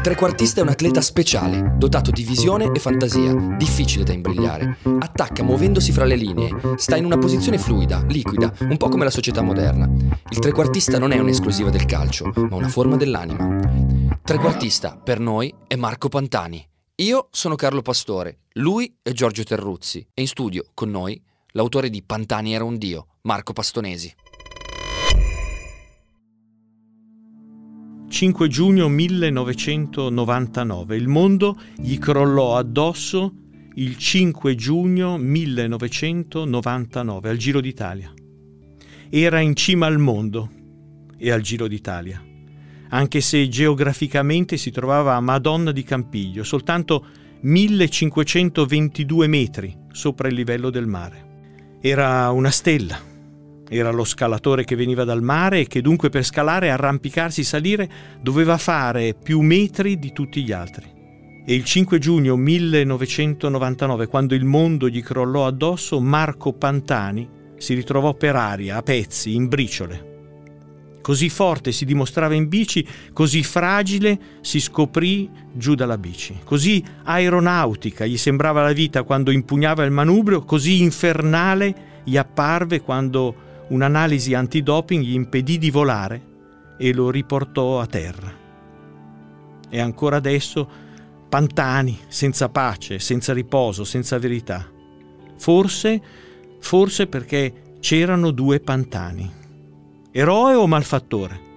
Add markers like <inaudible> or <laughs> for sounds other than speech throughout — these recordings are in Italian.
Il trequartista è un atleta speciale, dotato di visione e fantasia, difficile da imbrigliare. Attacca muovendosi fra le linee, sta in una posizione fluida, liquida, un po' come la società moderna. Il trequartista non è un'esclusiva del calcio, ma una forma dell'anima. Trequartista, per noi, è Marco Pantani. Io sono Carlo Pastore, lui è Giorgio Terruzzi e in studio con noi l'autore di Pantani era un dio, Marco Pastonesi. 5 giugno 1999. Il mondo gli crollò addosso il 5 giugno 1999 al Giro d'Italia. Era in cima al mondo e al Giro d'Italia, anche se geograficamente si trovava a Madonna di Campiglio, soltanto 1522 metri sopra il livello del mare. Era una stella era lo scalatore che veniva dal mare e che dunque per scalare, arrampicarsi, salire doveva fare più metri di tutti gli altri. E il 5 giugno 1999, quando il mondo gli crollò addosso, Marco Pantani si ritrovò per aria, a pezzi, in briciole. Così forte si dimostrava in bici, così fragile si scoprì giù dalla bici. Così aeronautica gli sembrava la vita quando impugnava il manubrio, così infernale gli apparve quando un'analisi antidoping gli impedì di volare e lo riportò a terra. E ancora adesso pantani, senza pace, senza riposo, senza verità. Forse, forse perché c'erano due pantani. Eroe o malfattore?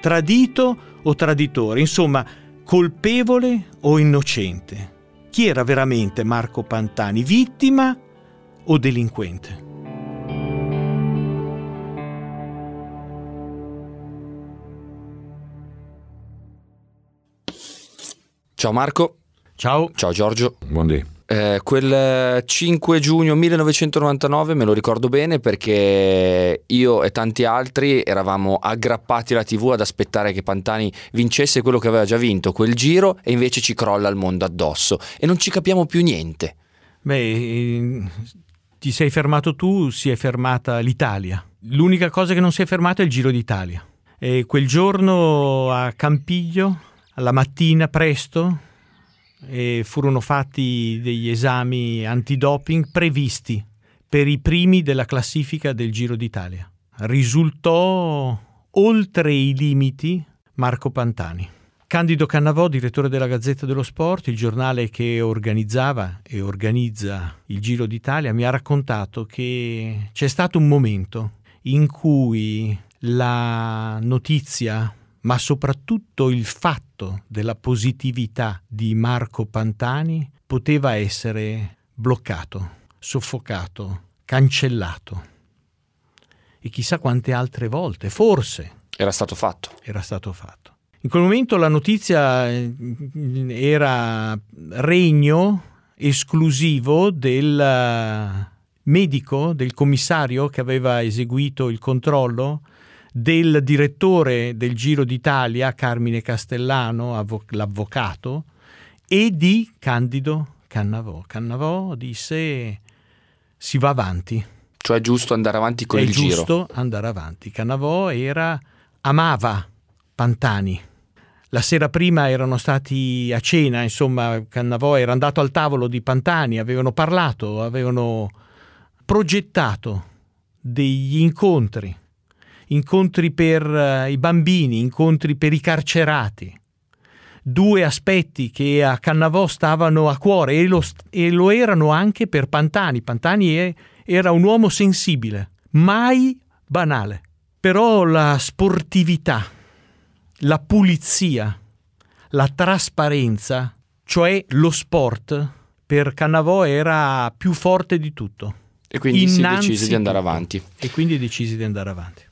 Tradito o traditore? Insomma, colpevole o innocente? Chi era veramente Marco Pantani? Vittima o delinquente? Ciao Marco. Ciao. Ciao Giorgio. Buondì. Eh, quel 5 giugno 1999 me lo ricordo bene perché io e tanti altri eravamo aggrappati alla tv ad aspettare che Pantani vincesse quello che aveva già vinto, quel giro, e invece ci crolla il mondo addosso e non ci capiamo più niente. Beh, ti sei fermato tu, si è fermata l'Italia. L'unica cosa che non si è fermata è il Giro d'Italia. E quel giorno a Campiglio alla mattina presto e furono fatti degli esami antidoping previsti per i primi della classifica del Giro d'Italia. Risultò oltre i limiti Marco Pantani. Candido Cannavò, direttore della Gazzetta dello Sport, il giornale che organizzava e organizza il Giro d'Italia, mi ha raccontato che c'è stato un momento in cui la notizia ma soprattutto il fatto della positività di Marco Pantani poteva essere bloccato, soffocato, cancellato. E chissà quante altre volte, forse. Era stato fatto. Era stato fatto. In quel momento la notizia eh, era regno esclusivo del eh, medico, del commissario che aveva eseguito il controllo del direttore del Giro d'Italia, Carmine Castellano, avvo- l'avvocato, e di Candido Cannavò. Cannavò disse si va avanti. Cioè è giusto andare avanti con è il giro. È giusto andare avanti. Cannavò era, amava Pantani. La sera prima erano stati a cena, insomma, Cannavò era andato al tavolo di Pantani, avevano parlato, avevano progettato degli incontri incontri per uh, i bambini, incontri per i carcerati. Due aspetti che a Cannavò stavano a cuore e lo, e lo erano anche per Pantani. Pantani è, era un uomo sensibile, mai banale. Però la sportività, la pulizia, la trasparenza, cioè lo sport, per Cannavò era più forte di tutto. E quindi si decise di andare avanti. E quindi decisi di andare avanti.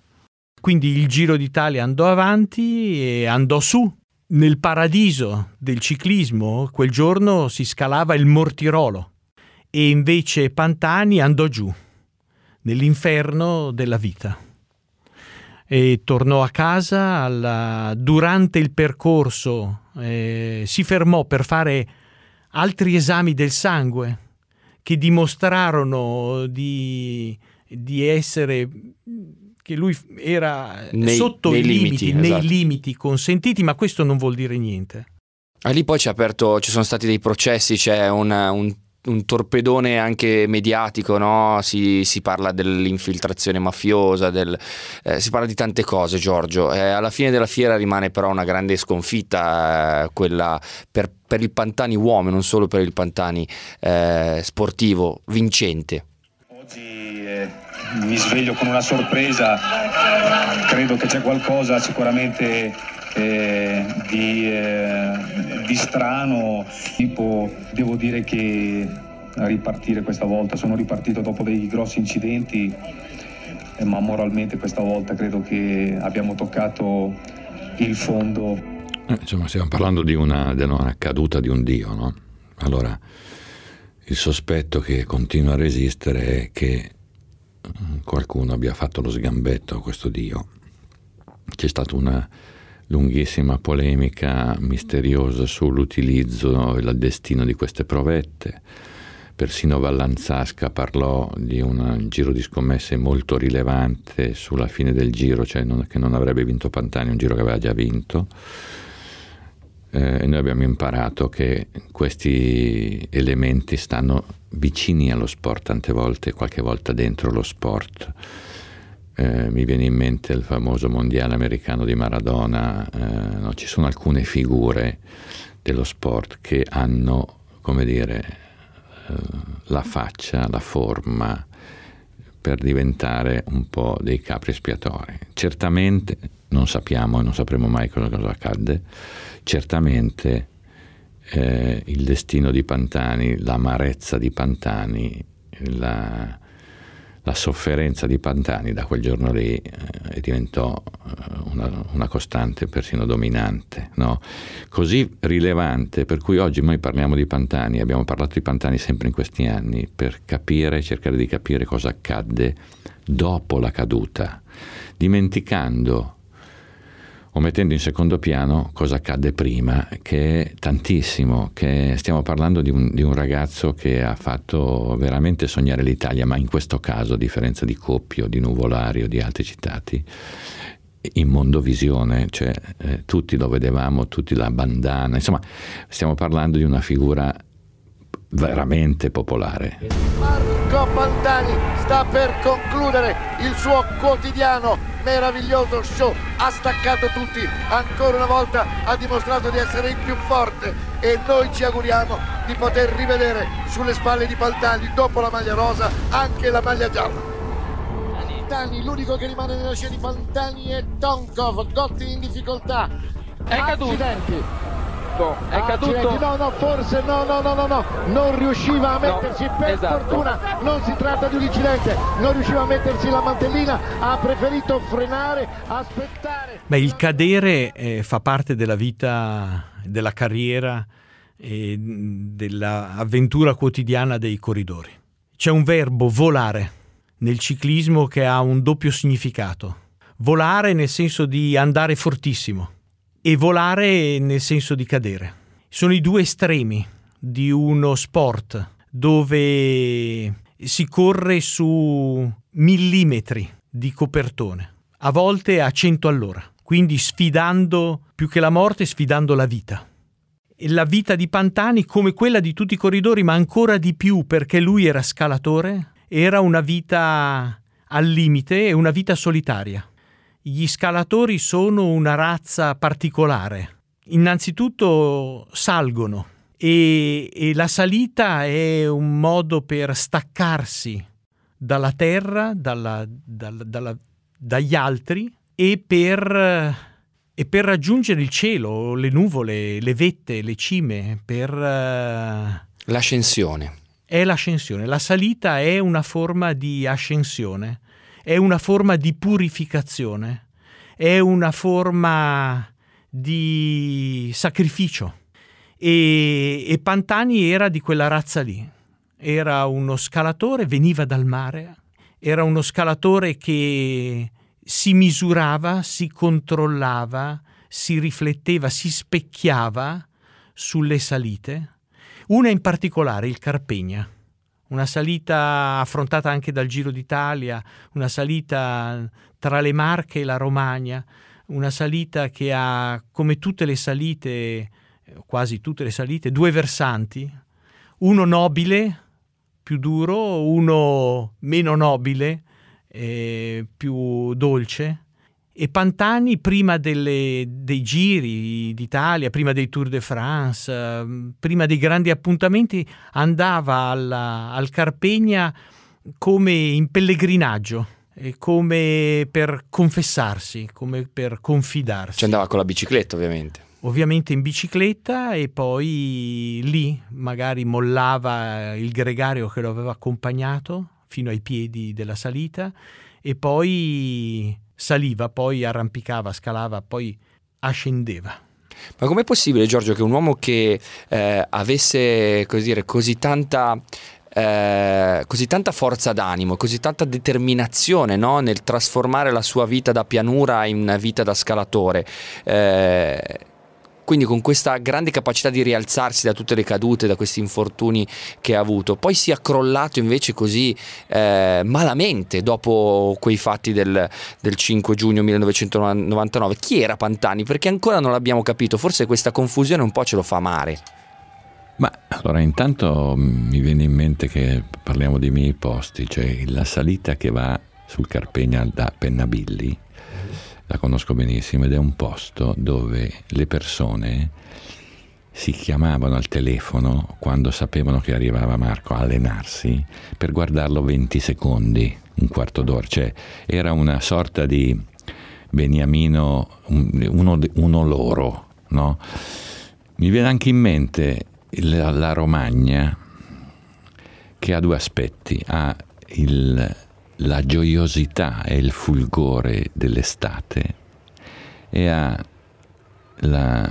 Quindi il Giro d'Italia andò avanti e andò su. Nel paradiso del ciclismo quel giorno si scalava il Mortirolo e invece Pantani andò giù, nell'inferno della vita. E tornò a casa alla... durante il percorso, eh, si fermò per fare altri esami del sangue che dimostrarono di, di essere che lui era nei, sotto nei i limiti, limiti nei esatto. limiti consentiti, ma questo non vuol dire niente. Ah, lì poi ci, aperto, ci sono stati dei processi, c'è un, un un torpedone anche mediatico, no? si, si, parla dell'infiltrazione mafiosa, del, eh, si parla di tante cose Giorgio, eh, alla fine della fiera rimane però una grande sconfitta eh, quella per, per, il Pantani uomo, non solo per il Pantani eh, sportivo, vincente. Oggi eh, mi sveglio con una sorpresa, credo che c'è qualcosa sicuramente eh, di, eh, di, strano, tipo devo dire che ripartire questa volta, sono ripartito dopo dei grossi incidenti, eh, ma moralmente questa volta credo che abbiamo toccato il fondo. Eh, insomma, stiamo parlando di una, di una caduta di un dio, no? Allora, il sospetto che continua a resistere è che qualcuno abbia fatto lo sgambetto a questo dio. C'è stata una lunghissima polemica misteriosa sull'utilizzo e il destino di queste provette. Persino Vallanzasca parlò di un giro di scommesse molto rilevante sulla fine del giro, cioè non, che non avrebbe vinto Pantani, un giro che aveva già vinto. Eh, noi abbiamo imparato che questi elementi stanno vicini allo sport tante volte, qualche volta dentro lo sport eh, mi viene in mente il famoso mondiale americano di Maradona, eh, no? ci sono alcune figure dello sport che hanno, come dire, eh, la faccia, la forma per diventare un po' dei capri espiatori. Certamente non sappiamo e non sapremo mai cosa, cosa accadde, certamente eh, il destino di Pantani, l'amarezza di Pantani, la, la sofferenza di Pantani da quel giorno lì eh, diventò eh, una, una, costante, persino dominante, no? così rilevante per cui oggi noi parliamo di Pantani, abbiamo parlato di Pantani sempre in questi anni per capire, cercare di capire cosa accadde dopo la caduta, dimenticando o mettendo in secondo piano cosa accadde prima, che è tantissimo, che stiamo parlando di un, di un, ragazzo che ha fatto veramente sognare l'Italia, ma in questo caso, a differenza di Coppio, di Nuvolari o di altri citati, in mondovisione, cioè eh, tutti lo vedevamo, tutti la bandana, insomma stiamo parlando di una figura veramente popolare. Marco Pantani sta per concludere il suo quotidiano meraviglioso show, ha staccato tutti, ancora una volta ha dimostrato di essere il più forte e noi ci auguriamo di poter rivedere sulle spalle di Pantani dopo la maglia rosa anche la maglia gialla. Pantani, l'unico che rimane nella scia di Pantani è Tonkov, Gotti in difficoltà. È caduto. Accidenti caduto, è ah, caduto. No, no, forse no, no, no, no, no, non riusciva a mettersi, no, per esatto. fortuna non si tratta di un incidente, non riusciva a mettersi la mantellina, ha preferito frenare, aspettare. Beh, il cadere eh, fa parte della vita, della carriera e dell'avventura quotidiana dei corridori. C'è un verbo volare nel ciclismo che ha un doppio significato. Volare nel senso di andare fortissimo e volare nel senso di cadere. Sono i due estremi di uno sport dove si corre su millimetri di copertone, a volte a 100 all'ora, quindi sfidando più che la morte, sfidando la vita. E la vita di Pantani, come quella di tutti i corridori, ma ancora di più perché lui era scalatore, era una vita al limite e una vita solitaria. Gli scalatori sono una razza particolare. Innanzitutto salgono e, e la salita è un modo per staccarsi dalla terra, dalla, dalla, dalla, dagli altri e per, e per, raggiungere il cielo, le nuvole, le vette, le cime, per... L'ascensione. È l'ascensione. La salita è una forma di ascensione è una forma di purificazione, è una forma di sacrificio. E, e Pantani era di quella razza lì. Era uno scalatore, veniva dal mare, era uno scalatore che si misurava, si controllava, si rifletteva, si specchiava sulle salite. Una in particolare, il Carpegna una salita affrontata anche dal Giro d'Italia, una salita tra le Marche e la Romagna, una salita che ha, come tutte le salite, quasi tutte le salite, due versanti, uno nobile, più duro, uno meno nobile, eh, più dolce. E Pantani, prima delle, dei giri d'Italia, prima dei Tour de France, eh, prima dei grandi appuntamenti, andava alla, al Carpegna come in pellegrinaggio, come per confessarsi, come per confidarsi. Ci andava con la bicicletta, ovviamente ovviamente in bicicletta e poi lì magari mollava il gregario che lo aveva accompagnato fino ai piedi della salita e poi saliva, poi arrampicava, scalava, poi ascendeva. Ma com'è possibile, Giorgio, che un uomo che eh, avesse così, dire, così tanta eh, così tanta forza d'animo, così tanta determinazione no? nel trasformare la sua vita da pianura in vita da scalatore. Eh, quindi con questa grande capacità di rialzarsi da tutte le cadute, da questi infortuni che ha avuto, poi si è crollato invece così eh, malamente dopo quei fatti del, del 5 giugno 1999. Chi era Pantani? Perché ancora non l'abbiamo capito, forse questa confusione un po' ce lo fa amare. Ma allora intanto mi viene in mente che parliamo dei miei posti, cioè la salita che va sul Carpegna da Pennabilli la conosco benissimo ed è un posto dove le persone si chiamavano al telefono quando sapevano che arrivava Marco a allenarsi per guardarlo 20 secondi, un quarto d'ora, cioè era una sorta di beniamino, uno, uno loro, no? Mi viene anche in mente la, la Romagna che ha due aspetti, ha il la gioiosità e il fulgore dell'estate e ha la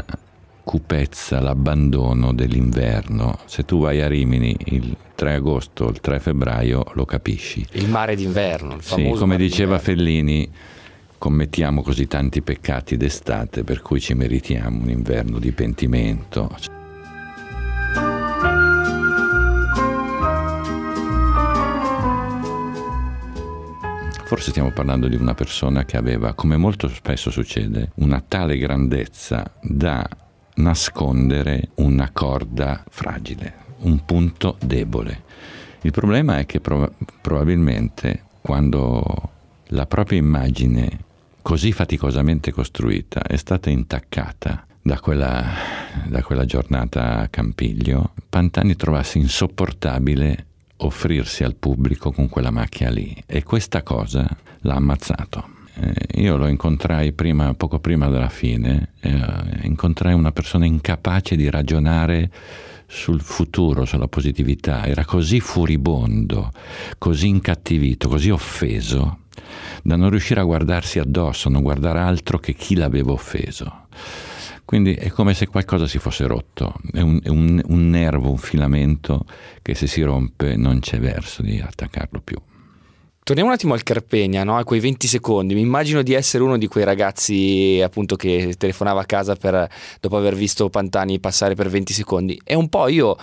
cupezza, l'abbandono dell'inverno. Se tu vai a Rimini il 3 agosto il 3 febbraio lo capisci. Il mare d'inverno, il famoso Sì, come diceva. Fellini, commettiamo così tanti peccati d'estate per cui ci meritiamo un inverno di pentimento. Forse stiamo parlando di una persona che aveva, come molto spesso succede, una tale grandezza da nascondere una corda fragile, un punto debole. Il problema è che prov- probabilmente quando la propria immagine così faticosamente costruita è stata intaccata da quella, da quella giornata a Campiglio, Pantani trovasse insopportabile offrirsi al pubblico con quella macchia lì e questa cosa l'ha ammazzato. Eh, io lo incontrai prima, poco prima della fine, eh, incontrai una persona incapace di ragionare sul futuro, sulla positività, era così furibondo, così incattivito, così offeso, da non riuscire a guardarsi addosso, non guardare altro che chi l'aveva offeso. Quindi è come se qualcosa si fosse rotto, è un, è un, un nervo, un filamento che se si rompe non c'è verso di attaccarlo più. Torniamo un attimo al Carpegna, no? a quei 20 secondi. Mi immagino di essere uno di quei ragazzi appunto che telefonava a casa per, dopo aver visto Pantani passare per 20 secondi. E un po' io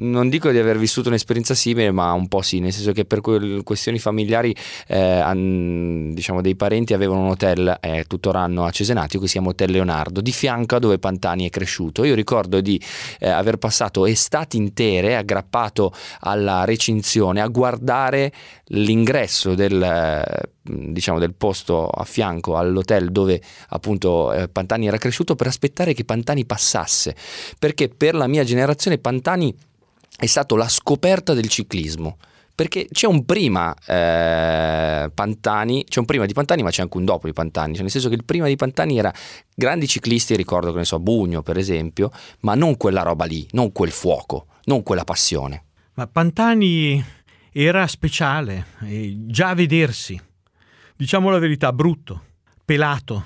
non dico di aver vissuto un'esperienza simile, ma un po' sì, nel senso che per questioni familiari, eh, diciamo, dei parenti avevano un hotel, eh, tuttora hanno a Cesenatio, che si chiama Hotel Leonardo, di fianco a dove Pantani è cresciuto. Io ricordo di eh, aver passato estati intere aggrappato alla recinzione a guardare l'ingresso del, diciamo, del posto a fianco all'hotel dove appunto eh, Pantani era cresciuto per aspettare che Pantani passasse, perché per la mia generazione Pantani è stato la scoperta del ciclismo. Perché c'è un prima eh, Pantani, c'è un prima di Pantani, ma c'è anche un dopo di Pantani. Cioè nel senso che il prima di Pantani era grandi ciclisti, ricordo che ne so, Bugno per esempio, ma non quella roba lì, non quel fuoco, non quella passione. Ma Pantani era speciale, già a vedersi, diciamo la verità, brutto, pelato,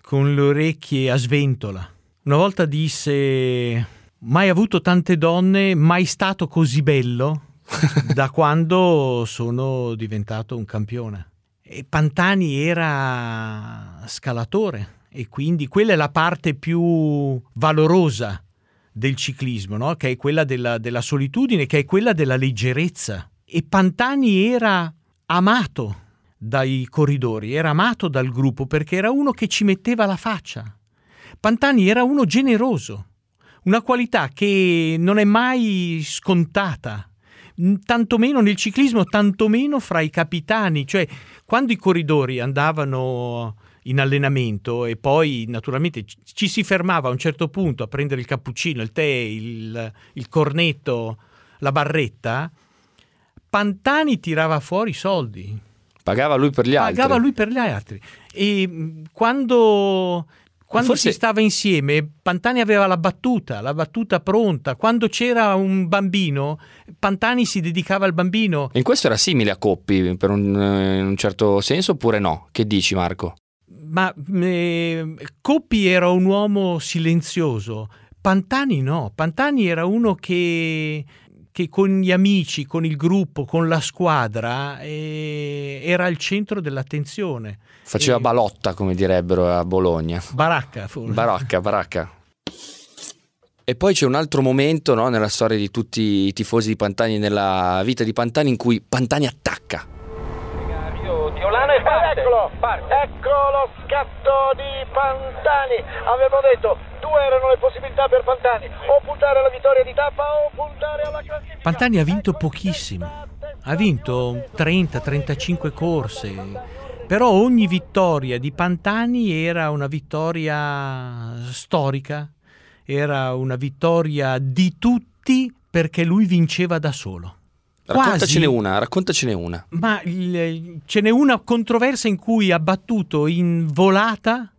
con le orecchie a sventola. Una volta disse Mai avuto tante donne, mai stato così bello <laughs> da quando sono diventato un campione. E Pantani era scalatore e quindi quella è la parte più valorosa del ciclismo, no? che è quella della, della solitudine, che è quella della leggerezza. E Pantani era amato dai corridori, era amato dal gruppo perché era uno che ci metteva la faccia. Pantani era uno generoso una qualità che non è mai scontata, tantomeno nel ciclismo, tantomeno fra i capitani, cioè quando i corridori andavano in allenamento e poi naturalmente ci si fermava a un certo punto a prendere il cappuccino, il tè, il, il cornetto, la barretta, Pantani tirava fuori i soldi. Pagava lui per gli altri. Pagava lui per gli altri. E quando quando Forse... si stava insieme, Pantani aveva la battuta, la battuta pronta. Quando c'era un bambino, Pantani si dedicava al bambino. In questo era simile a Coppi, per un, eh, in un certo senso, oppure no? Che dici, Marco? Ma eh, Coppi era un uomo silenzioso, Pantani no. Pantani era uno che che con gli amici, con il gruppo, con la squadra eh, era al centro dell'attenzione. Faceva e... balotta, come direbbero a Bologna. Baracca, forse. Baracca, baracca. E poi c'è un altro momento no, nella storia di tutti i tifosi di Pantani, nella vita di Pantani, in cui Pantani attacca. Eccolo, parte. ecco lo scatto di Pantani. Avevo detto due erano le possibilità per Pantani, o puntare alla vittoria di tappa o puntare alla classifica. Pantani ha vinto pochissimo, ha vinto 30-35 corse, però ogni vittoria di Pantani era una vittoria storica, era una vittoria di tutti perché lui vinceva da solo. Raccontacene Quasi, una, raccontacene una. Ma il, ce n'è una controversa in cui ha battuto in volata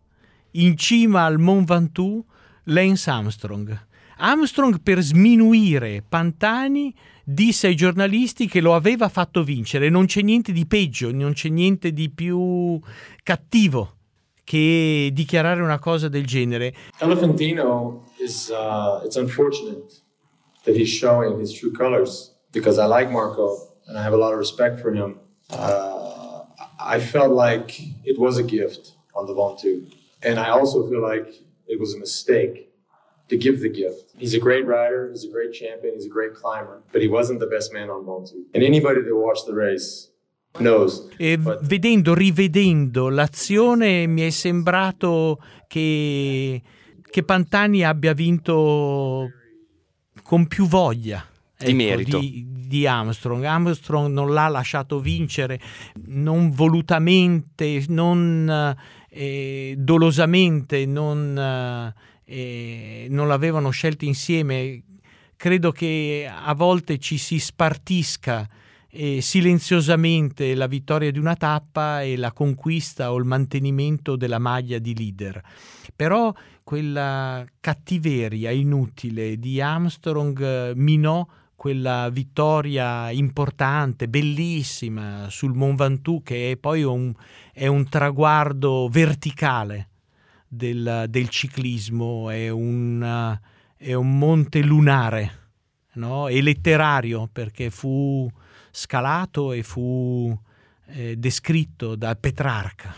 in cima al Mont Ventoux Lance Armstrong. Armstrong per sminuire Pantani disse ai giornalisti che lo aveva fatto vincere, non c'è niente di peggio, non c'è niente di più cattivo che dichiarare una cosa del genere. Elefantino is uh, it's unfortunate that he's showing his true colors because I like Marco and I have a lot of respect for him. Uh, I felt like it was a gift on the Ventoux. And I also feel like it was a mistake to give the gift. He's a great rider, he's a great champion, he's a great climber, but he wasn't the best man on Montu. And anybody that watched the race knows. E but... vedendo, rivedendo l'azione, mi è sembrato che, che Pantani abbia vinto con più voglia. Di ecco, merito. Di, di Armstrong. Armstrong non l'ha lasciato vincere, non volutamente, non eh, dolosamente non, eh, non l'avevano scelto insieme. Credo che a volte ci si spartisca eh, silenziosamente la vittoria di una tappa e la conquista o il mantenimento della maglia di leader. Però quella cattiveria inutile di Armstrong eh, minò quella vittoria importante, bellissima sul Mont Ventoux che è poi un, è un traguardo verticale del, del ciclismo, è un, è un, monte lunare no? e letterario perché fu scalato e fu eh, descritto da Petrarca.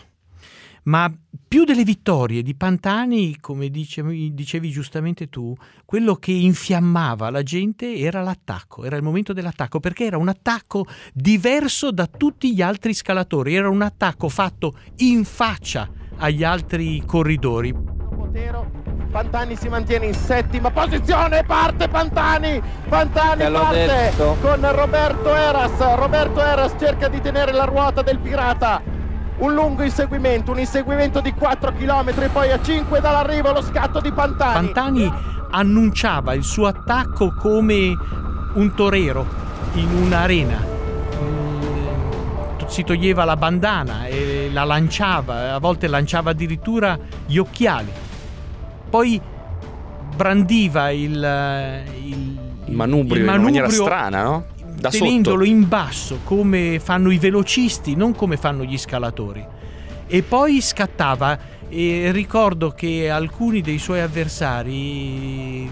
Ma più delle vittorie di Pantani, come dicevi, dicevi, giustamente tu, quello che infiammava la gente era l'attacco, era il momento dell'attacco, perché era un attacco diverso da tutti gli altri scalatori, era un attacco fatto in faccia agli altri corridori. Pantani si mantiene in settima posizione, parte Pantani, Pantani parte detto. con Roberto Eras, Roberto Eras cerca di tenere la ruota del pirata, un lungo inseguimento, un inseguimento di 4 km, poi a 5 dall'arrivo lo scatto di Pantani. Pantani annunciava il suo attacco come un torero in un'arena. Mm, si toglieva la bandana e la lanciava, a volte lanciava addirittura gli occhiali. Poi brandiva il, il, il manubrio, il manubrio in maniera strana, no? Da tenendolo sotto. in basso come fanno i velocisti, non come fanno gli scalatori. E poi scattava e ricordo che alcuni dei suoi avversari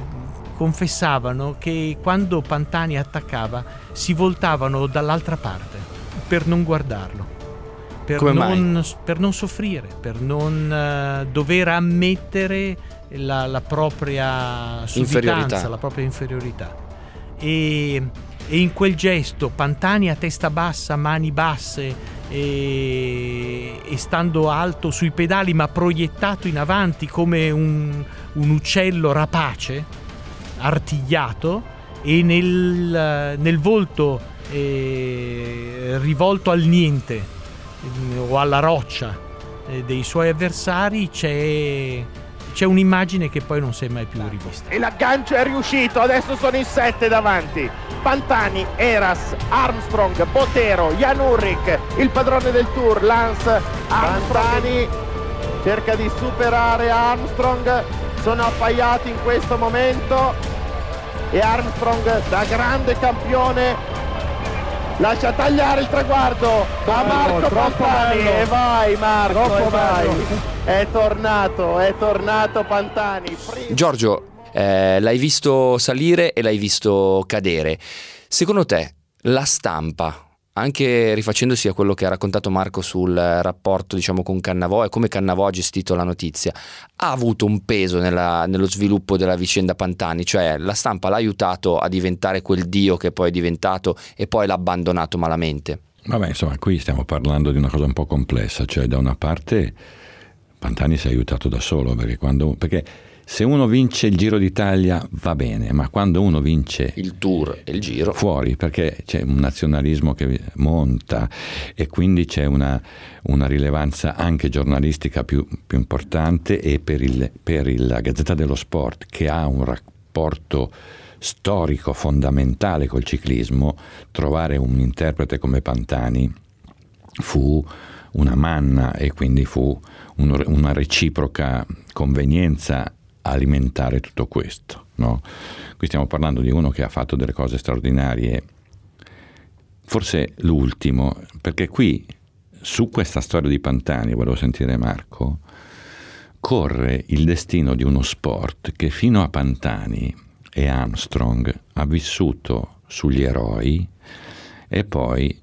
confessavano che quando Pantani attaccava si voltavano dall'altra parte per non guardarlo. Per, non, per non, soffrire, per non uh, dover ammettere la, la propria sudditanza, la propria inferiorità. E e in quel gesto Pantani a testa bassa, mani basse e, e stando alto sui pedali ma proiettato in avanti come un, un uccello rapace, artigliato e nel, nel volto eh, rivolto al niente eh, o alla roccia eh, dei suoi avversari c'è, c'è un'immagine che poi non si è mai più rivista. E l'aggancio è riuscito, adesso sono in sette davanti. Pantani, Eras, Armstrong, Botero, Jan Ulrich, il padrone del tour, Lance Armstrong. cerca di superare Armstrong, sono appaiati in questo momento e Armstrong da grande campione lascia tagliare il traguardo a Marco Pantani e vai Marco e vai. È tornato è tornato Pantani. Giorgio eh, l'hai visto salire e l'hai visto cadere. Secondo te la stampa anche rifacendosi a quello che ha raccontato Marco sul rapporto diciamo, con Cannavò e come Cannavò ha gestito la notizia, ha avuto un peso nella, nello sviluppo della vicenda Pantani, cioè la stampa l'ha aiutato a diventare quel dio che poi è diventato e poi l'ha abbandonato malamente. Vabbè, insomma, qui stiamo parlando di una cosa un po' complessa, cioè da una parte Pantani si è aiutato da solo, perché quando... Perché se uno vince il Giro d'Italia va bene, ma quando uno vince il Tour e il Giro. fuori, perché c'è un nazionalismo che monta e quindi c'è una, una rilevanza anche giornalistica più, più importante e per, il, per il, la Gazzetta dello Sport che ha un rapporto storico fondamentale col ciclismo, trovare un interprete come Pantani fu una manna e quindi fu una reciproca convenienza alimentare tutto questo. No? Qui stiamo parlando di uno che ha fatto delle cose straordinarie, forse l'ultimo, perché qui su questa storia di Pantani, volevo sentire Marco, corre il destino di uno sport che fino a Pantani e Armstrong ha vissuto sugli eroi e poi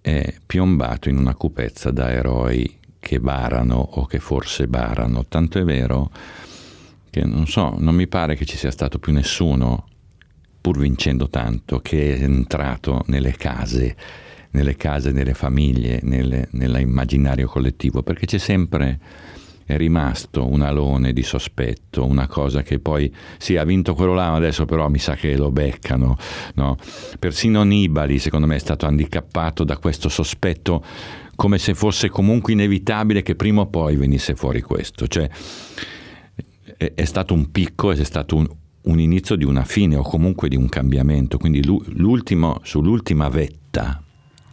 è piombato in una cupezza da eroi che barano o che forse barano. Tanto è vero che non so, non mi pare che ci sia stato più nessuno, pur vincendo tanto, che è entrato nelle case, nelle case delle famiglie, nelle, nell'immaginario collettivo, perché c'è sempre è rimasto un alone di sospetto, una cosa che poi sì ha vinto quello là, adesso però mi sa che lo beccano. No? Persino Nibali secondo me è stato handicappato da questo sospetto come se fosse comunque inevitabile che prima o poi venisse fuori questo. Cioè, è, è stato un picco, è stato un, un, inizio di una fine o comunque di un cambiamento. Quindi sull'ultima vetta,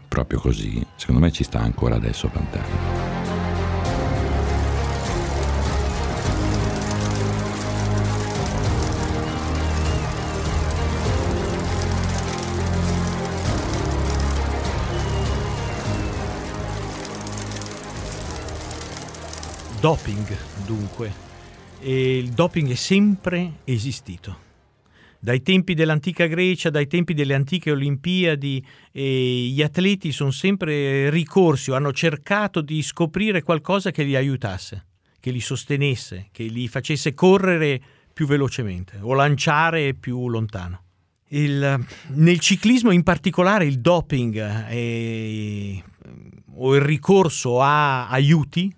proprio così, secondo me ci sta ancora adesso Pantani. Doping, dunque e il doping è sempre esistito. Dai tempi dell'antica Grecia, dai tempi delle antiche Olimpiadi, gli atleti sono sempre ricorsi o hanno cercato di scoprire qualcosa che li aiutasse, che li sostenesse, che li facesse correre più velocemente o lanciare più lontano. Il, nel ciclismo in particolare il doping è, o il ricorso a aiuti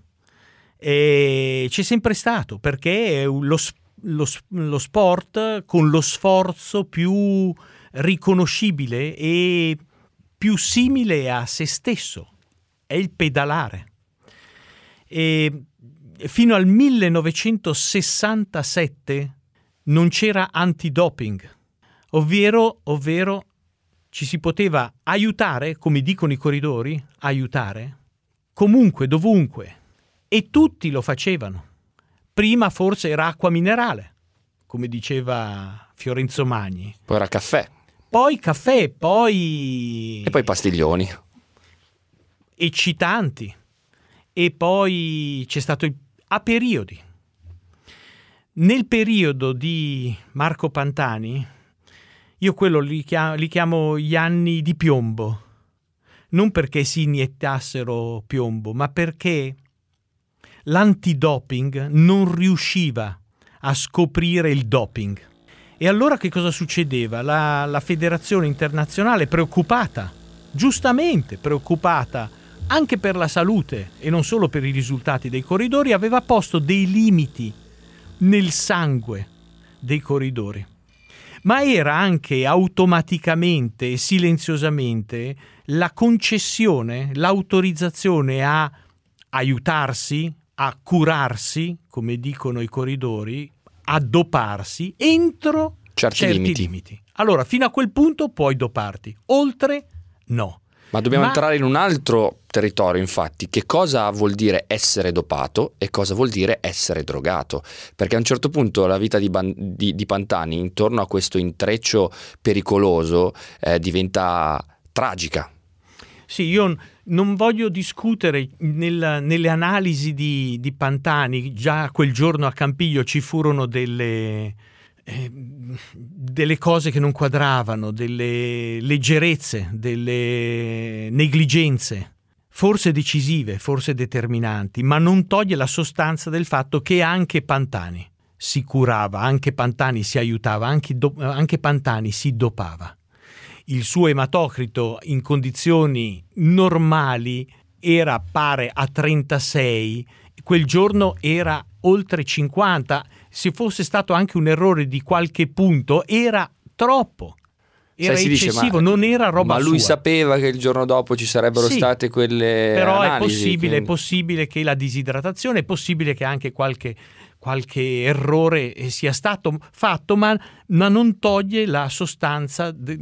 e c'è sempre stato perché lo, lo, lo sport con lo sforzo più riconoscibile e più simile a se stesso, è il pedalare. E fino al 1967 non c'era antidoping, ovvero, ovvero ci si poteva aiutare, come dicono i corridori, aiutare, comunque, dovunque, e tutti lo facevano. Prima forse era acqua minerale, come diceva Fiorenzo Magni. Poi era caffè. Poi caffè, poi... E poi pastiglioni. Eccitanti. E poi c'è stato il... a periodi. Nel periodo di Marco Pantani, io quello li chiamo, li chiamo gli anni di piombo. Non perché si iniettassero piombo, ma perché l'antidoping non riusciva a scoprire il doping. E allora che cosa succedeva? La, la federazione internazionale preoccupata, giustamente preoccupata anche per la salute e non solo per i risultati dei corridori, aveva posto dei limiti nel sangue dei corridori. ma era anche automaticamente e silenziosamente la concessione, l'autorizzazione a aiutarsi, a curarsi, come dicono i corridori, a doparsi entro certi, certi limiti. limiti. Allora, fino a quel punto puoi doparti, oltre no. Ma dobbiamo Ma- entrare in un altro territorio, infatti, che cosa vuol dire essere dopato e cosa vuol dire essere drogato. Perché a un certo punto la vita di, Ban- di- di Pantani, intorno a questo intreccio pericoloso, eh, diventa tragica. Sì, io non voglio discutere nel- nelle analisi di, di Pantani, già quel giorno a Campiglio ci furono delle, eh, delle cose che non quadravano, delle leggerezze, delle negligenze, forse decisive, forse determinanti, ma non toglie la sostanza del fatto che anche Pantani si curava, anche Pantani si aiutava, anche, do- anche Pantani si dopava il suo ematocrito in condizioni normali era pare a 36, quel giorno era oltre 50, se fosse stato anche un errore di qualche punto era troppo. Era Sai, si dice, eccessivo, ma- non era roba Ma lui sua. sapeva che il giorno dopo ci sarebbero Sì, state quelle Però è analisi, possibile, è quindi- possibile che la disidratazione, è possibile che anche qualche, qualche errore sia stato fatto, ma, ma non toglie la sostanza de-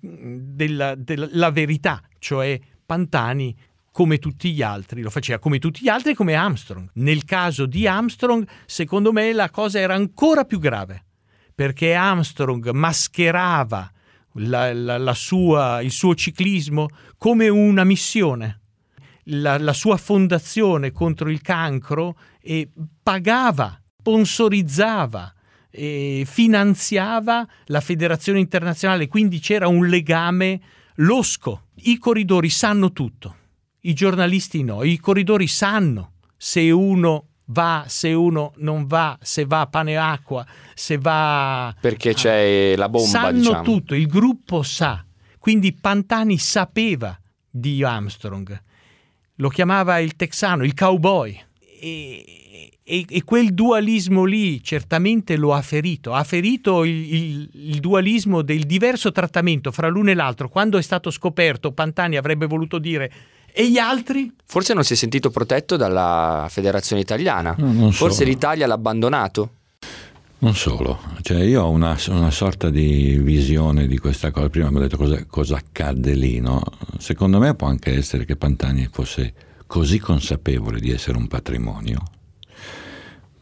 della, della verità, cioè Pantani come tutti gli altri, lo faceva come tutti gli altri come Armstrong. Nel caso di Armstrong, secondo me la cosa era ancora più grave, perché Armstrong mascherava la- la- la sua- il suo ciclismo come una missione. La, la sua fondazione contro il cancro e pagava, sponsorizzava, e finanziava la federazione internazionale, quindi c'era un legame losco. I corridori sanno tutto, i giornalisti no, i corridori sanno se uno va, se uno non va, se va pane e acqua, se va... Perché c'è la bomba, Sanno diciamo. tutto, il gruppo sa. Quindi Pantani sapeva di Armstrong, lo chiamava il texano, il cowboy. E, e- e quel dualismo lì certamente lo ha ferito, ha ferito il, il- il dualismo del diverso trattamento fra l'uno e l'altro. Quando è stato scoperto, Pantani avrebbe voluto dire e gli altri? Forse non si è sentito protetto dalla federazione italiana. No, Forse solo. l'Italia l'ha abbandonato. Non solo, cioè io ho una, una sorta di visione di questa cosa. Prima mi ho detto cosa, cosa accadde lì, no? Secondo me può anche essere che Pantani fosse così consapevole di essere un patrimonio,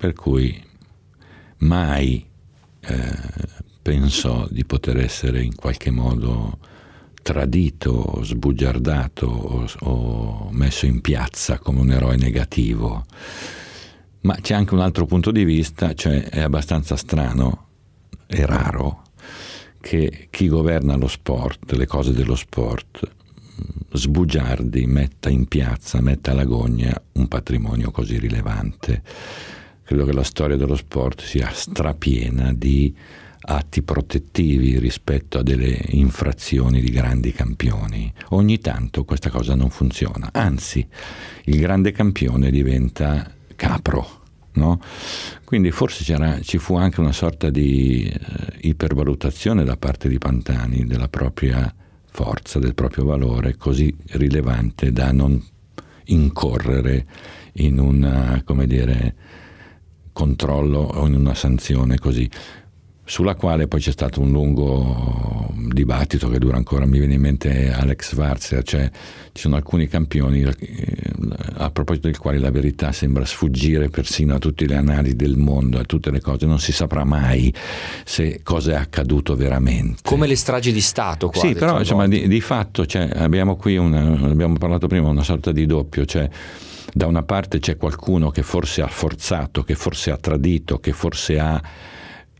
per cui mai eh, pensò di poter essere in qualche modo tradito, sbugiardato o, o messo in piazza come un eroe negativo. Ma c'è anche un altro punto di vista, cioè è abbastanza strano e raro che chi governa lo sport, le cose dello sport, sbugiardi, metta in piazza, metta alla gogna un patrimonio così rilevante. Credo che la storia dello sport sia strapiena di atti protettivi rispetto a delle infrazioni di grandi campioni. Ogni tanto questa cosa non funziona, anzi il grande campione diventa capro. No? Quindi forse ci fu anche una sorta di eh, ipervalutazione da parte di Pantani della propria forza, del proprio valore, così rilevante da non incorrere in un come dire, controllo o in una sanzione così sulla quale poi c'è stato un lungo dibattito che dura ancora, mi viene in mente Alex Schwarzer, cioè ci sono alcuni campioni eh, a proposito dei quali la verità sembra sfuggire persino a tutte le analisi del mondo, a tutte le cose, non si saprà mai se cosa è accaduto veramente. Come le stragi di Stato qua. Sì, però insomma, di, di fatto cioè, abbiamo qui, una, abbiamo parlato prima, una sorta di doppio, cioè da una parte c'è qualcuno che forse ha forzato, che forse ha tradito, che forse ha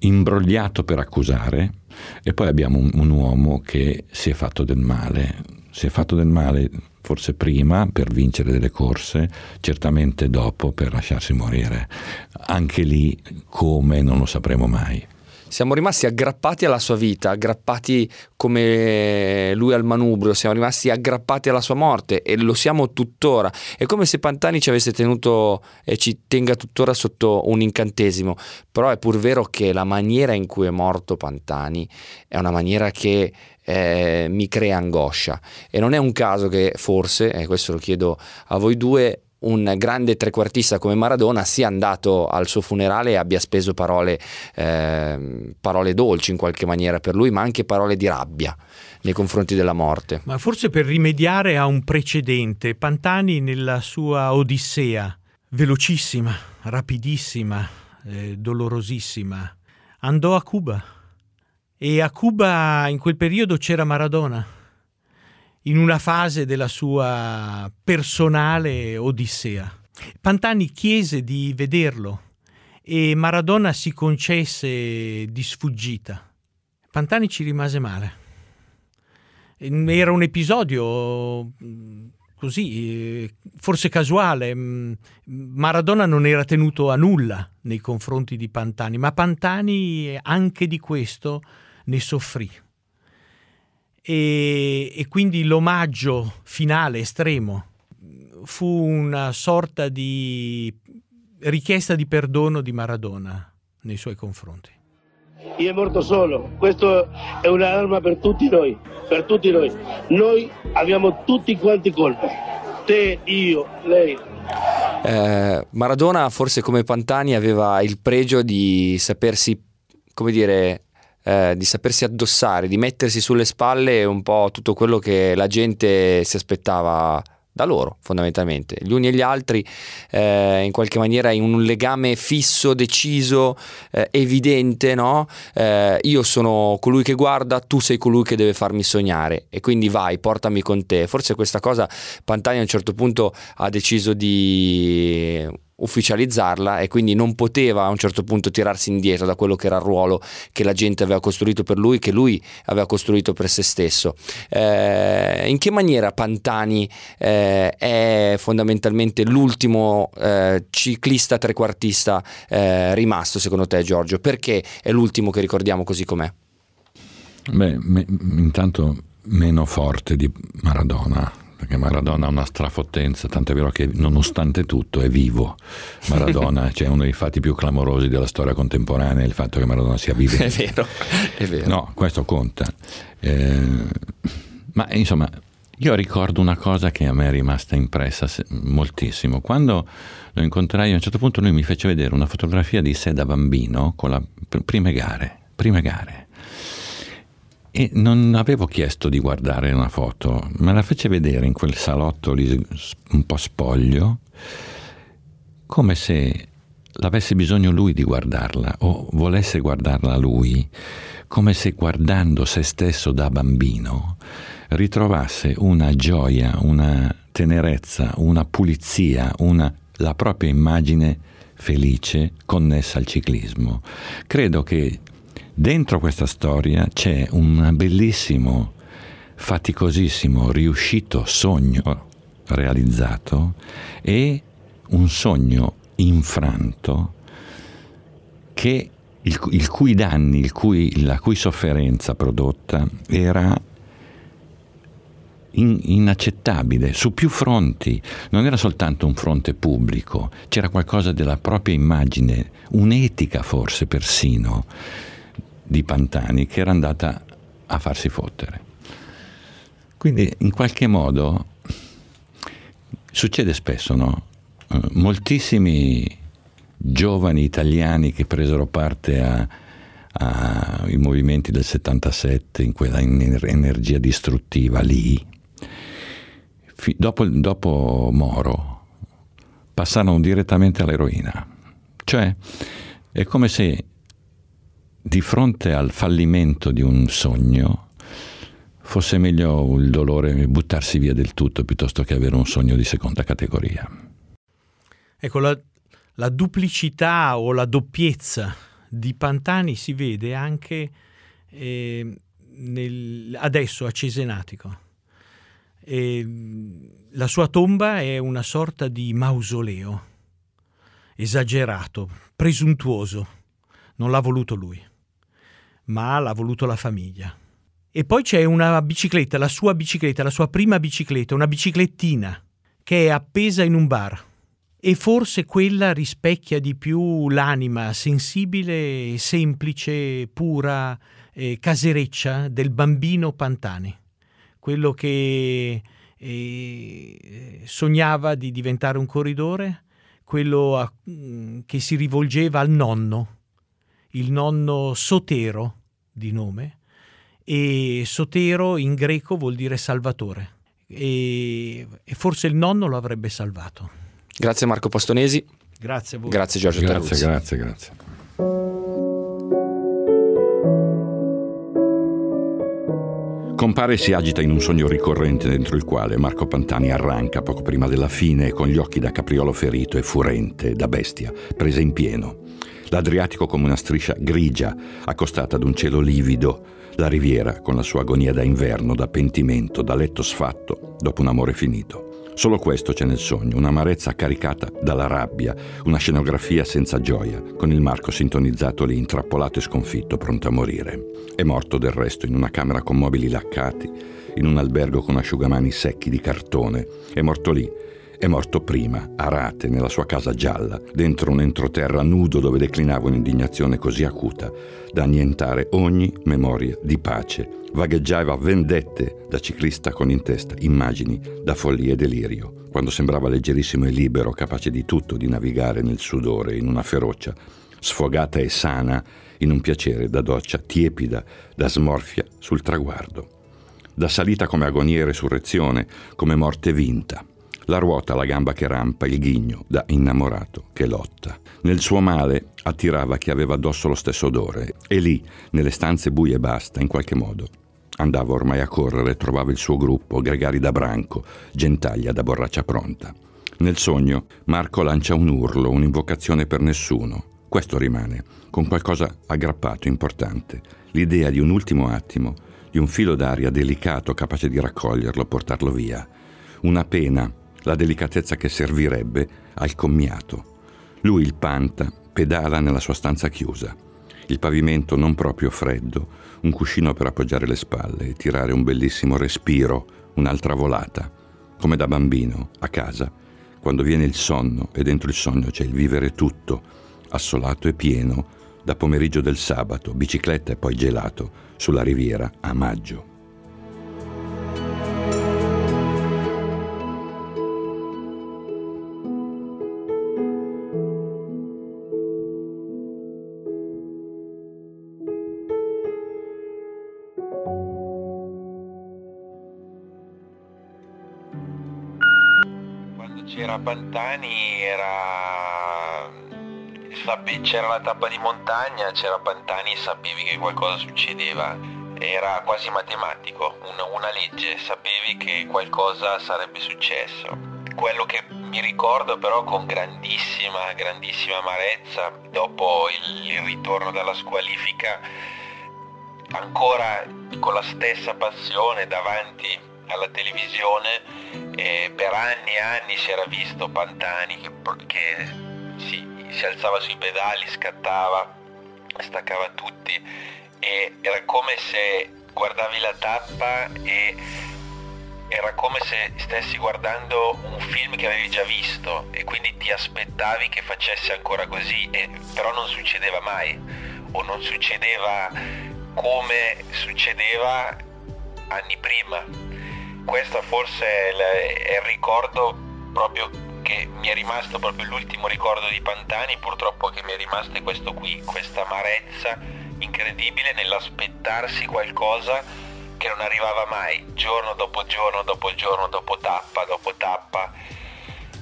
imbrogliato per accusare e poi abbiamo un, un uomo che si è fatto del male, si è fatto del male forse prima per vincere delle corse, certamente dopo per lasciarsi morire. Anche lì come non lo sapremo mai. Siamo rimasti aggrappati alla sua vita, aggrappati come lui al manubrio, siamo rimasti aggrappati alla sua morte e lo siamo tuttora. È come se Pantani ci avesse tenuto e ci tenga tuttora sotto un incantesimo, però è pur vero che la maniera in cui è morto Pantani è una maniera che eh, mi crea angoscia e non è un caso che forse, e questo lo chiedo a voi due, un grande trequartista come Maradona sia andato al suo funerale e abbia speso parole, eh, parole dolci in qualche maniera per lui, ma anche parole di rabbia nei confronti della morte. Ma forse per rimediare a un precedente, Pantani nella sua Odissea, velocissima, rapidissima, eh, dolorosissima, andò a Cuba e a Cuba in quel periodo c'era Maradona in una fase della sua personale odissea. Pantani chiese di vederlo e Maradona si concesse di sfuggita. Pantani ci rimase male. Era un episodio mm, così, forse casuale. Mm, Maradona non era tenuto a nulla nei confronti di Pantani, ma Pantani anche di questo ne soffrì e, e quindi l'omaggio finale estremo fu una sorta di richiesta di perdono di Maradona nei suoi confronti. Io è morto solo, questo è un'arma per tutti noi, per tutti noi. Noi abbiamo tutti quanti colpa, te, io, lei. Eh, Maradona, forse come Pantani, aveva il pregio di sapersi, come dire, eh, di sapersi addossare, di mettersi sulle spalle un po' tutto quello che la gente si aspettava da loro fondamentalmente, gli uni e gli altri eh, in qualche maniera in un legame fisso, deciso, eh, evidente, no? Eh, io sono colui che guarda, tu sei colui che deve farmi sognare e quindi vai, portami con te. Forse questa cosa Pantani a un certo punto ha deciso di ufficializzarla e quindi non poteva a un certo punto tirarsi indietro da quello che era il ruolo che la gente aveva costruito per lui, che lui aveva costruito per se stesso. Eh, in che maniera Pantani eh, è fondamentalmente l'ultimo eh, ciclista trequartista eh, rimasto secondo te Giorgio? Perché è l'ultimo che ricordiamo così com'è? Beh, me, intanto meno forte di Maradona, perché Maradona ha una strafottenza, tant'è vero che nonostante tutto è vivo. Maradona, <laughs> c'è cioè uno dei fatti più clamorosi della storia contemporanea, il fatto che Maradona sia vivo. <laughs> È vero, è vero. No, questo conta. Eh, ma insomma, io ricordo una cosa che a me è rimasta impressa moltissimo. Quando lo incontrai, a un certo punto lui mi fece vedere una fotografia di sé da bambino con le prime gare, prime gare e non avevo chiesto di guardare una foto, me la fece vedere in quel salotto lì un po' spoglio, come se l'avesse bisogno lui di guardarla o volesse guardarla lui, come se guardando se stesso da bambino ritrovasse una gioia, una tenerezza, una pulizia, una, la propria immagine felice connessa al ciclismo. Credo che Dentro questa storia c'è un bellissimo, faticosissimo, riuscito sogno realizzato e un sogno infranto che il, il cui danni, il cui, la cui sofferenza prodotta era in, inaccettabile su più fronti. Non era soltanto un fronte pubblico, c'era qualcosa della propria immagine, un'etica forse persino di Pantani che era andata a farsi fottere. Quindi in qualche modo succede spesso, no? Uh, moltissimi giovani italiani che presero parte ai movimenti del 77, in quella energia distruttiva lì, dopo, dopo Moro, passarono direttamente all'eroina. Cioè, è come se di fronte al fallimento di un sogno, fosse meglio il dolore buttarsi via del tutto piuttosto che avere un sogno di seconda categoria. Ecco, la, la duplicità o la doppiezza di Pantani si vede anche eh, nel, adesso a Cesenatico. E la sua tomba è una sorta di mausoleo, esagerato, presuntuoso. Non l'ha voluto lui ma l'ha voluto la famiglia. E poi c'è una bicicletta, la sua bicicletta, la sua prima bicicletta, una biciclettina che è appesa in un bar. E forse quella rispecchia di più l'anima sensibile, semplice, pura, eh, casereccia del bambino Pantani. Quello che eh, sognava di diventare un corridore, quello a, mm, che si rivolgeva al nonno, il nonno Sotero di nome, e Sotero in greco vuol dire salvatore e, e forse il nonno lo avrebbe salvato. Grazie Marco Postonesi. Grazie a voi. Grazie Giorgio Grazie, Terruzzi. grazie, grazie. Compare e si agita in un sogno ricorrente dentro il quale Marco Pantani arranca poco prima della fine con gli occhi da capriolo ferito e furente, da bestia, presa in pieno. L'Adriatico come una striscia grigia accostata ad un cielo livido, la riviera con la sua agonia da inverno, da pentimento, da letto sfatto, dopo un amore finito. Solo questo c'è nel sogno, un'amarezza caricata dalla rabbia, una scenografia senza gioia, con il Marco sintonizzato lì, intrappolato e sconfitto, pronto a morire. È morto del resto in una camera con mobili laccati, in un albergo con asciugamani secchi di cartone. È morto lì, è morto prima, a rate, nella sua casa gialla, dentro un entroterra nudo dove declinava un'indignazione così acuta da annientare ogni memoria di pace. Vagheggiava vendette da ciclista con in testa immagini da follia e delirio, quando sembrava leggerissimo e libero, capace di tutto, di navigare nel sudore, in una ferocia, sfogata e sana, in un piacere da doccia tiepida, da smorfia sul traguardo. Da salita come agonia e resurrezione, come morte vinta la ruota, la gamba che rampa, il ghigno, da innamorato che lotta. Nel suo male attirava chi aveva addosso lo stesso odore e lì, nelle stanze buie e basta, in qualche modo. Andava ormai a correre, trovava il suo gruppo, gregari da branco, gentaglia da borraccia pronta. Nel sogno Marco lancia un urlo, un'invocazione per nessuno. Questo rimane, con qualcosa aggrappato, importante, l'idea di un ultimo attimo, di un filo d'aria delicato capace di raccoglierlo, portarlo via. Una pena, la delicatezza che servirebbe al commiato. Lui, il panta, pedala nella sua stanza chiusa. Il pavimento non proprio freddo, un cuscino per appoggiare le spalle e tirare un bellissimo respiro, un'altra volata, come da bambino, a casa, quando viene il sonno e dentro il sogno c'è il vivere tutto, assolato e pieno, da pomeriggio del sabato, bicicletta e poi gelato, sulla riviera a maggio. Pantani era... c'era la tappa di montagna, c'era Pantani sapevi che qualcosa succedeva. Era quasi matematico, una, una legge, sapevi che qualcosa sarebbe successo. Quello che mi ricordo però con grandissima, grandissima amarezza, dopo il, il ritorno dalla squalifica, ancora con la stessa passione davanti alla televisione e per anni e anni si era visto Pantani che, si, si alzava sui pedali, scattava, staccava tutti e era come se guardavi la tappa e era come se stessi guardando un film che avevi già visto e quindi ti aspettavi che facesse ancora così, e, però non succedeva mai o non succedeva come succedeva anni prima. Questo forse è il, ricordo proprio che mi è rimasto, proprio l'ultimo ricordo di Pantani, purtroppo che mi è rimasto è questo qui, questa amarezza incredibile nell'aspettarsi qualcosa che non arrivava mai, giorno dopo giorno dopo giorno, dopo tappa dopo tappa.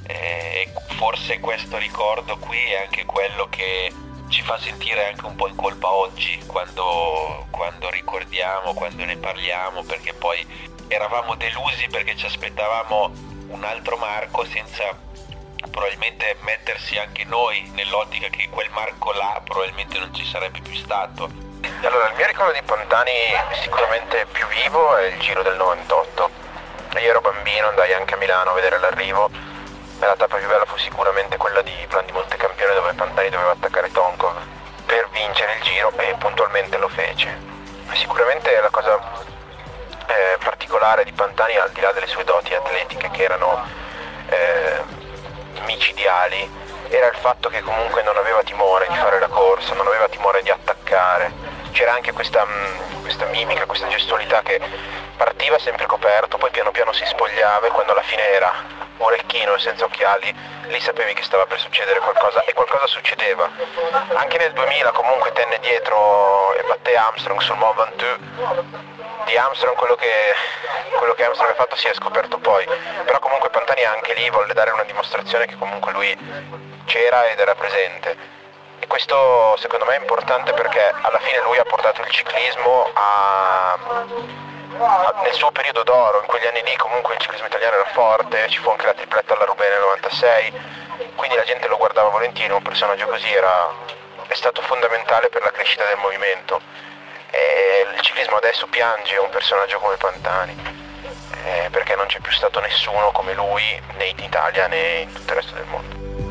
E forse questo ricordo qui è anche quello che ci fa sentire anche un po' in colpa oggi quando, quando ricordiamo, quando ne parliamo, perché poi eravamo delusi perché ci aspettavamo un altro Marco senza probabilmente mettersi anche noi nell'ottica che quel Marco là probabilmente non ci sarebbe più stato. Allora, il mio ricordo di Pantani sicuramente più vivo è il Giro del 98. Io ero bambino, andai anche a Milano a vedere l'arrivo la tappa più bella fu sicuramente quella di Plan di Montecampione dove Pantani doveva attaccare Tonkov. Per vincere il giro e puntualmente lo fece. Sicuramente la cosa particolare di Pantani, al di là delle sue doti atletiche che erano eh, micidiali, era il fatto che comunque non aveva timore di fare la corsa, non aveva timore di attaccare. C'era anche questa, mm, questa mimica, questa gestualità che partiva sempre coperto, poi piano piano si spogliava e quando alla fine era orecchino e senza occhiali, lì sapevi che stava per succedere qualcosa e qualcosa succedeva. Anche nel 2000 comunque tenne dietro e batté Armstrong sul Mont Ventoux. Di Armstrong quello che, quello che Armstrong ha fatto si è scoperto poi, però comunque Pantani anche lì volle dare una dimostrazione che comunque lui c'era ed era presente. E questo secondo me è importante perché alla fine lui ha portato il ciclismo a, nel suo periodo d'oro, in quegli anni lì comunque il ciclismo italiano era forte, ci fu anche la tripletta alla Rubé nel 96, quindi la gente lo guardava volentieri, un personaggio così era, è stato fondamentale per la crescita del movimento. E il ciclismo adesso piange un personaggio come Pantani, eh, perché non c'è più stato nessuno come lui né in Italia né in tutto il resto del mondo.